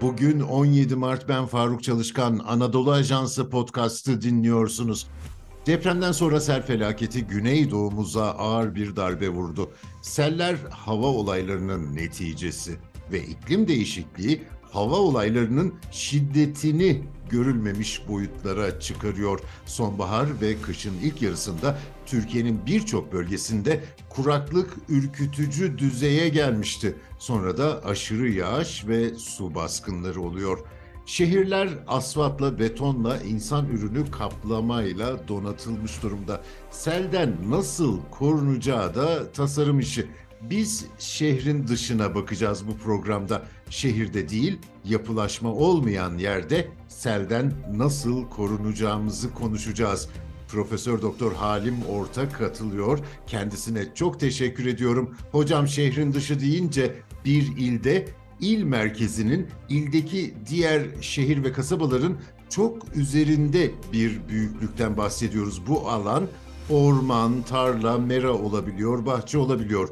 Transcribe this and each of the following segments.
Bugün 17 Mart ben Faruk Çalışkan. Anadolu Ajansı podcast'ı dinliyorsunuz. Depremden sonra sel felaketi Güneydoğumuza ağır bir darbe vurdu. Seller hava olaylarının neticesi ve iklim değişikliği hava olaylarının şiddetini görülmemiş boyutlara çıkarıyor. Sonbahar ve kışın ilk yarısında Türkiye'nin birçok bölgesinde kuraklık ürkütücü düzeye gelmişti. Sonra da aşırı yağış ve su baskınları oluyor. Şehirler asfaltla, betonla, insan ürünü kaplamayla donatılmış durumda. Selden nasıl korunacağı da tasarım işi. Biz şehrin dışına bakacağız bu programda. Şehirde değil, yapılaşma olmayan yerde selden nasıl korunacağımızı konuşacağız. Profesör Doktor Halim Orta katılıyor. Kendisine çok teşekkür ediyorum. Hocam şehrin dışı deyince bir ilde il merkezinin ildeki diğer şehir ve kasabaların çok üzerinde bir büyüklükten bahsediyoruz. Bu alan orman, tarla, mera olabiliyor, bahçe olabiliyor.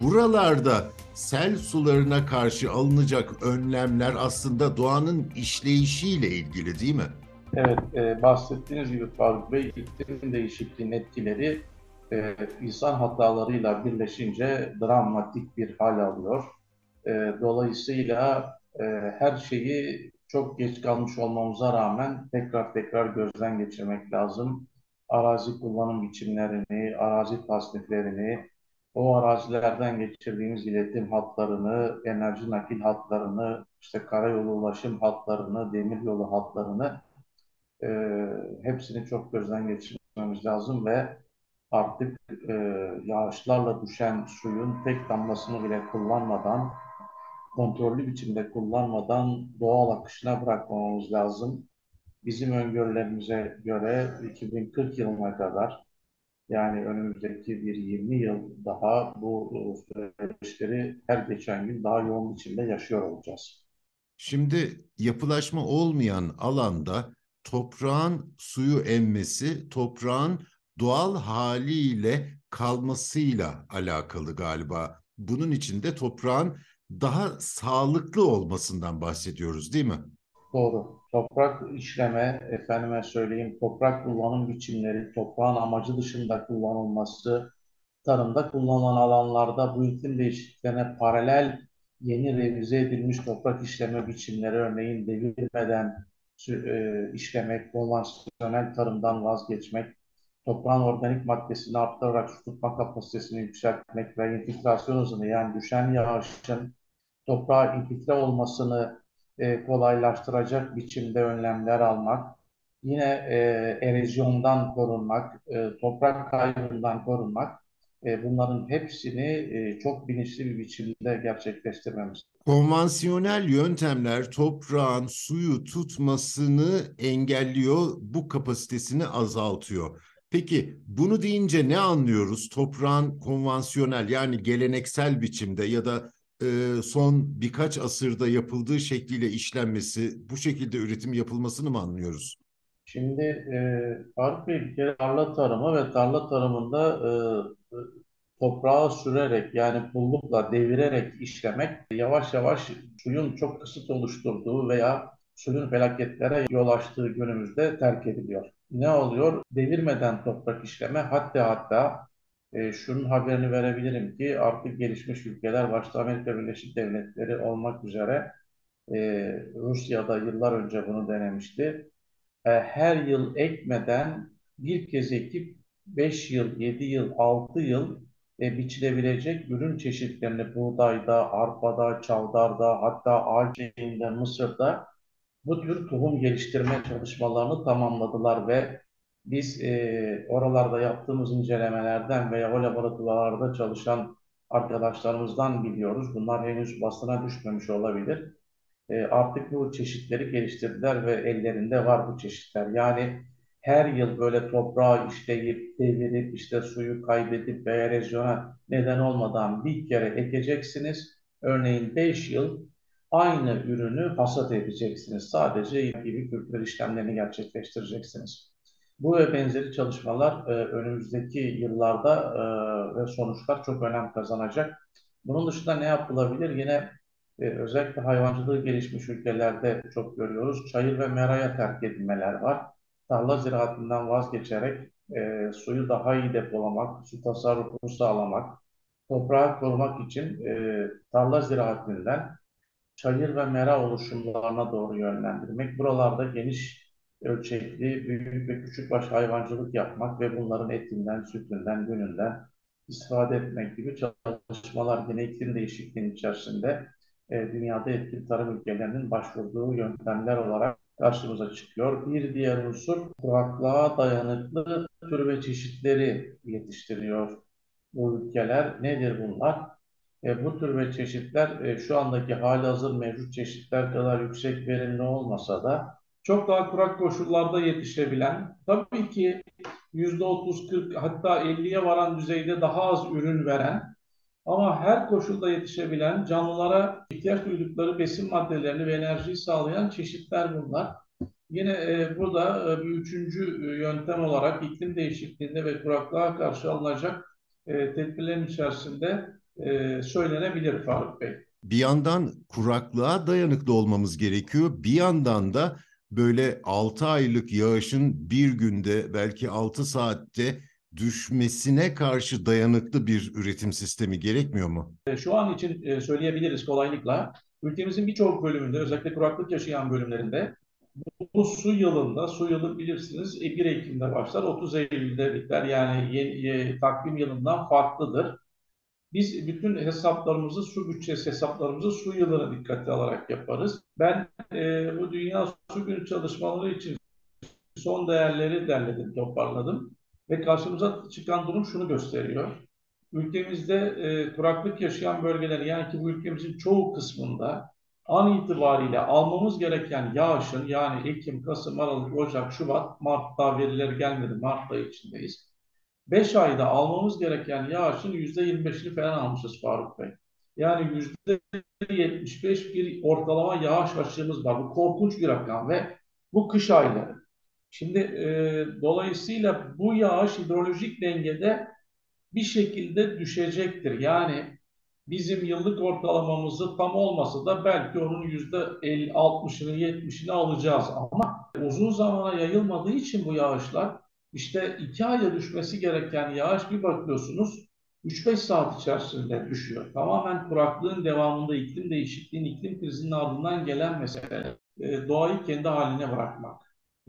Buralarda sel sularına karşı alınacak önlemler aslında doğanın işleyişiyle ilgili değil mi? Evet, e, bahsettiğiniz gibi Faruk Bey, iklim değişikliğinin etkileri e, insan hatalarıyla birleşince dramatik bir hal alıyor. E, dolayısıyla e, her şeyi çok geç kalmış olmamıza rağmen tekrar tekrar gözden geçirmek lazım. Arazi kullanım biçimlerini, arazi tasniflerini, o arazilerden geçirdiğimiz iletim hatlarını, enerji nakil hatlarını, işte karayolu ulaşım hatlarını, demiryolu hatlarını e, hepsini çok gözden geçirmemiz lazım ve artık e, yağışlarla düşen suyun tek damlasını bile kullanmadan, kontrollü biçimde kullanmadan doğal akışına bırakmamamız lazım. Bizim öngörülerimize göre 2040 yılına kadar yani önümüzdeki bir 20 yıl daha bu süreçleri her geçen gün daha yoğun biçimde yaşıyor olacağız. Şimdi yapılaşma olmayan alanda toprağın suyu emmesi, toprağın doğal haliyle kalmasıyla alakalı galiba. Bunun için de toprağın daha sağlıklı olmasından bahsediyoruz değil mi? Doğru. Toprak işleme, efendime söyleyeyim, toprak kullanım biçimleri, toprağın amacı dışında kullanılması, tarımda kullanılan alanlarda bu iklim değişikliklerine paralel yeni revize edilmiş toprak işleme biçimleri, örneğin devirmeden e, işlemek, konvansiyonel tarımdan vazgeçmek, toprağın organik maddesini arttırarak su tutma kapasitesini yükseltmek ve infiltrasyon hızını yani düşen yağışın toprağa infiltre olmasını e, kolaylaştıracak biçimde önlemler almak, yine e, erozyondan korunmak, e, toprak kaybından korunmak, e, bunların hepsini e, çok bilinçli bir biçimde gerçekleştirmemiz. Konvansiyonel yöntemler toprağın suyu tutmasını engelliyor, bu kapasitesini azaltıyor. Peki bunu deyince ne anlıyoruz? Toprağın konvansiyonel yani geleneksel biçimde ya da son birkaç asırda yapıldığı şekliyle işlenmesi, bu şekilde üretim yapılmasını mı anlıyoruz? Şimdi e, Faruk Bey bir kere tarla tarımı ve tarla tarımında e, toprağa sürerek yani pullukla devirerek işlemek yavaş yavaş suyun çok kısıt oluşturduğu veya suyun felaketlere yol açtığı günümüzde terk ediliyor. Ne oluyor? Devirmeden toprak işleme hatta hatta e, şunun haberini verebilirim ki artık gelişmiş ülkeler başta Amerika Birleşik Devletleri olmak üzere e, Rusya'da yıllar önce bunu denemişti. E, her yıl ekmeden bir kez ekip 5 yıl, 7 yıl, 6 yıl e, biçilebilecek ürün çeşitlerini buğdayda, arpada, çavdarda, hatta ağaççayında, mısırda bu tür tohum geliştirme çalışmalarını tamamladılar ve biz e, oralarda yaptığımız incelemelerden veya o laboratuvarlarda çalışan arkadaşlarımızdan biliyoruz. Bunlar henüz basına düşmemiş olabilir. E, artık bu çeşitleri geliştirdiler ve ellerinde var bu çeşitler. Yani her yıl böyle toprağı işleyip, devirip, işte suyu kaybedip ve erozyona neden olmadan bir kere ekeceksiniz. Örneğin 5 yıl aynı ürünü hasat edeceksiniz. Sadece gibi kültür işlemlerini gerçekleştireceksiniz. Bu ve benzeri çalışmalar e, önümüzdeki yıllarda e, ve sonuçlar çok önem kazanacak. Bunun dışında ne yapılabilir? Yine e, özellikle hayvancılığı gelişmiş ülkelerde çok görüyoruz. Çayır ve meraya terk edilmeler var. Tarla ziraatinden vazgeçerek e, suyu daha iyi depolamak, su tasarrufunu sağlamak, toprağı korumak için e, tarla ziraatinden çayır ve mera oluşumlarına doğru yönlendirmek. Buralarda geniş ölçekli, büyük ve küçükbaş hayvancılık yapmak ve bunların etinden, sütünden, gününden istifade etmek gibi çalışmalar yine iklim değişikliğinin içerisinde e, dünyada etkin tarım ülkelerinin başvurduğu yöntemler olarak karşımıza çıkıyor. Bir diğer unsur kuraklığa dayanıklı tür ve çeşitleri yetiştiriyor bu ülkeler. Nedir bunlar? E, bu tür ve çeşitler e, şu andaki hali hazır mevcut çeşitler kadar yüksek verimli olmasa da çok daha kurak koşullarda yetişebilen, tabii ki %30, 40 hatta 50'ye varan düzeyde daha az ürün veren ama her koşulda yetişebilen canlılara ihtiyaç duydukları besin maddelerini ve enerjiyi sağlayan çeşitler bunlar. Yine e, burada e, bir üçüncü e, yöntem olarak iklim değişikliğinde ve kuraklığa karşı alınacak e, tedbirlerin içerisinde e, söylenebilir Faruk Bey. Bir yandan kuraklığa dayanıklı olmamız gerekiyor. Bir yandan da böyle 6 aylık yağışın bir günde belki 6 saatte düşmesine karşı dayanıklı bir üretim sistemi gerekmiyor mu? E, şu an için e, söyleyebiliriz kolaylıkla. Ülkemizin birçok bölümünde, özellikle kuraklık yaşayan bölümlerinde bu su yılında, su yılı bilirsiniz 1 e, Ekim'de başlar, 30 Eylül'de biter. Yani yeni, yeni, takvim yılından farklıdır. Biz bütün hesaplarımızı, su bütçesi hesaplarımızı su yılına dikkate alarak yaparız. Ben e, bu Dünya Su Günü çalışmaları için son değerleri derledim, toparladım. Ve karşımıza çıkan durum şunu gösteriyor. Ülkemizde e, kuraklık yaşayan bölgeler, yani ki bu ülkemizin çoğu kısmında an itibariyle almamız gereken yağışın yani Ekim, Kasım, Aralık, Ocak, Şubat, Mart'ta verileri gelmedi. Mart ayı içindeyiz. 5 ayda almamız gereken yağışın %25'ini falan almışız Faruk Bey. Yani %75 bir ortalama yağış açığımız var. Bu korkunç bir rakam ve bu kış ayları. Şimdi e, dolayısıyla bu yağış hidrolojik dengede bir şekilde düşecektir. Yani bizim yıllık ortalamamızı tam olmasa da belki onun yüzde 60'ını 70'ini alacağız ama uzun zamana yayılmadığı için bu yağışlar işte iki ayda düşmesi gereken yağış bir bakıyorsunuz 3-5 saat içerisinde düşüyor. Tamamen kuraklığın devamında iklim değişikliğinin, iklim krizinin ardından gelen mesele e, doğayı kendi haline bırakmak.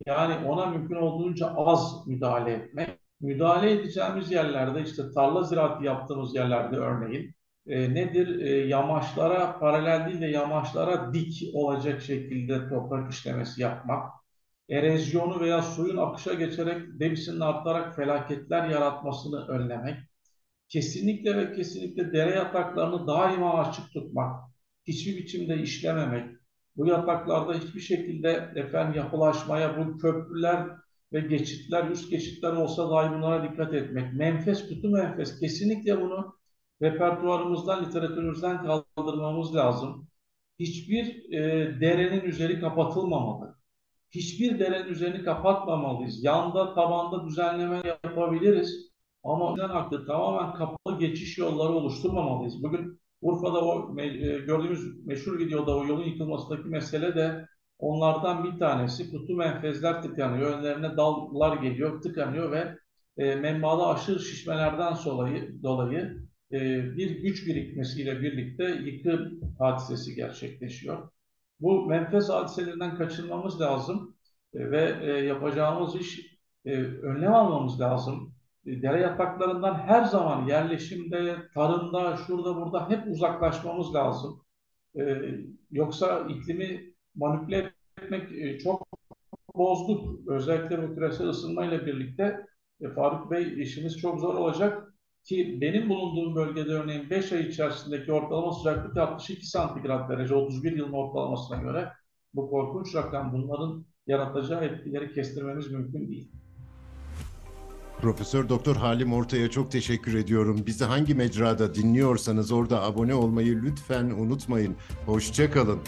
Yani ona mümkün olduğunca az müdahale etmek. Müdahale edeceğimiz yerlerde işte tarla ziraatı yaptığımız yerlerde örneğin e, nedir? E, yamaçlara paralel değil de yamaçlara dik olacak şekilde toprak işlemesi yapmak erozyonu veya suyun akışa geçerek debisinin artarak felaketler yaratmasını önlemek, kesinlikle ve kesinlikle dere yataklarını daima açık tutmak, hiçbir biçimde işlememek, bu yataklarda hiçbir şekilde efendim yapılaşmaya, bu köprüler ve geçitler, üst geçitler olsa dahi bunlara dikkat etmek. Menfes, kutu menfes. Kesinlikle bunu repertuarımızdan, literatürümüzden kaldırmamız lazım. Hiçbir e, derenin üzeri kapatılmamalı hiçbir derenin üzerini kapatmamalıyız. Yanda, tabanda düzenleme yapabiliriz. Ama önden aklı tamamen kapalı geçiş yolları oluşturmamalıyız. Bugün Urfa'da o e, gördüğümüz meşhur videoda o yolun yıkılmasındaki mesele de onlardan bir tanesi. Kutu menfezler tıkanıyor, önlerine dallar geliyor, tıkanıyor ve e, menbaada aşırı şişmelerden dolayı, dolayı e, bir güç birikmesiyle birlikte yıkım hadisesi gerçekleşiyor. Bu menfez hadiselerinden kaçınmamız lazım e, ve e, yapacağımız iş e, önlem almamız lazım. E, dere yataklarından her zaman yerleşimde, tarımda, şurada burada hep uzaklaşmamız lazım. E, yoksa iklimi manipüle etmek e, çok bozduk. Özellikle bu küresel ısınmayla birlikte e, Faruk Bey işimiz çok zor olacak. Ki benim bulunduğum bölgede örneğin 5 ay içerisindeki ortalama sıcaklık 62 santigrat derece 31 yılın ortalamasına göre bu korkunç rakam bunların yaratacağı etkileri kestirmemiz mümkün değil. Profesör Doktor Halim Orta'ya çok teşekkür ediyorum. Bizi hangi mecrada dinliyorsanız orada abone olmayı lütfen unutmayın. Hoşçakalın.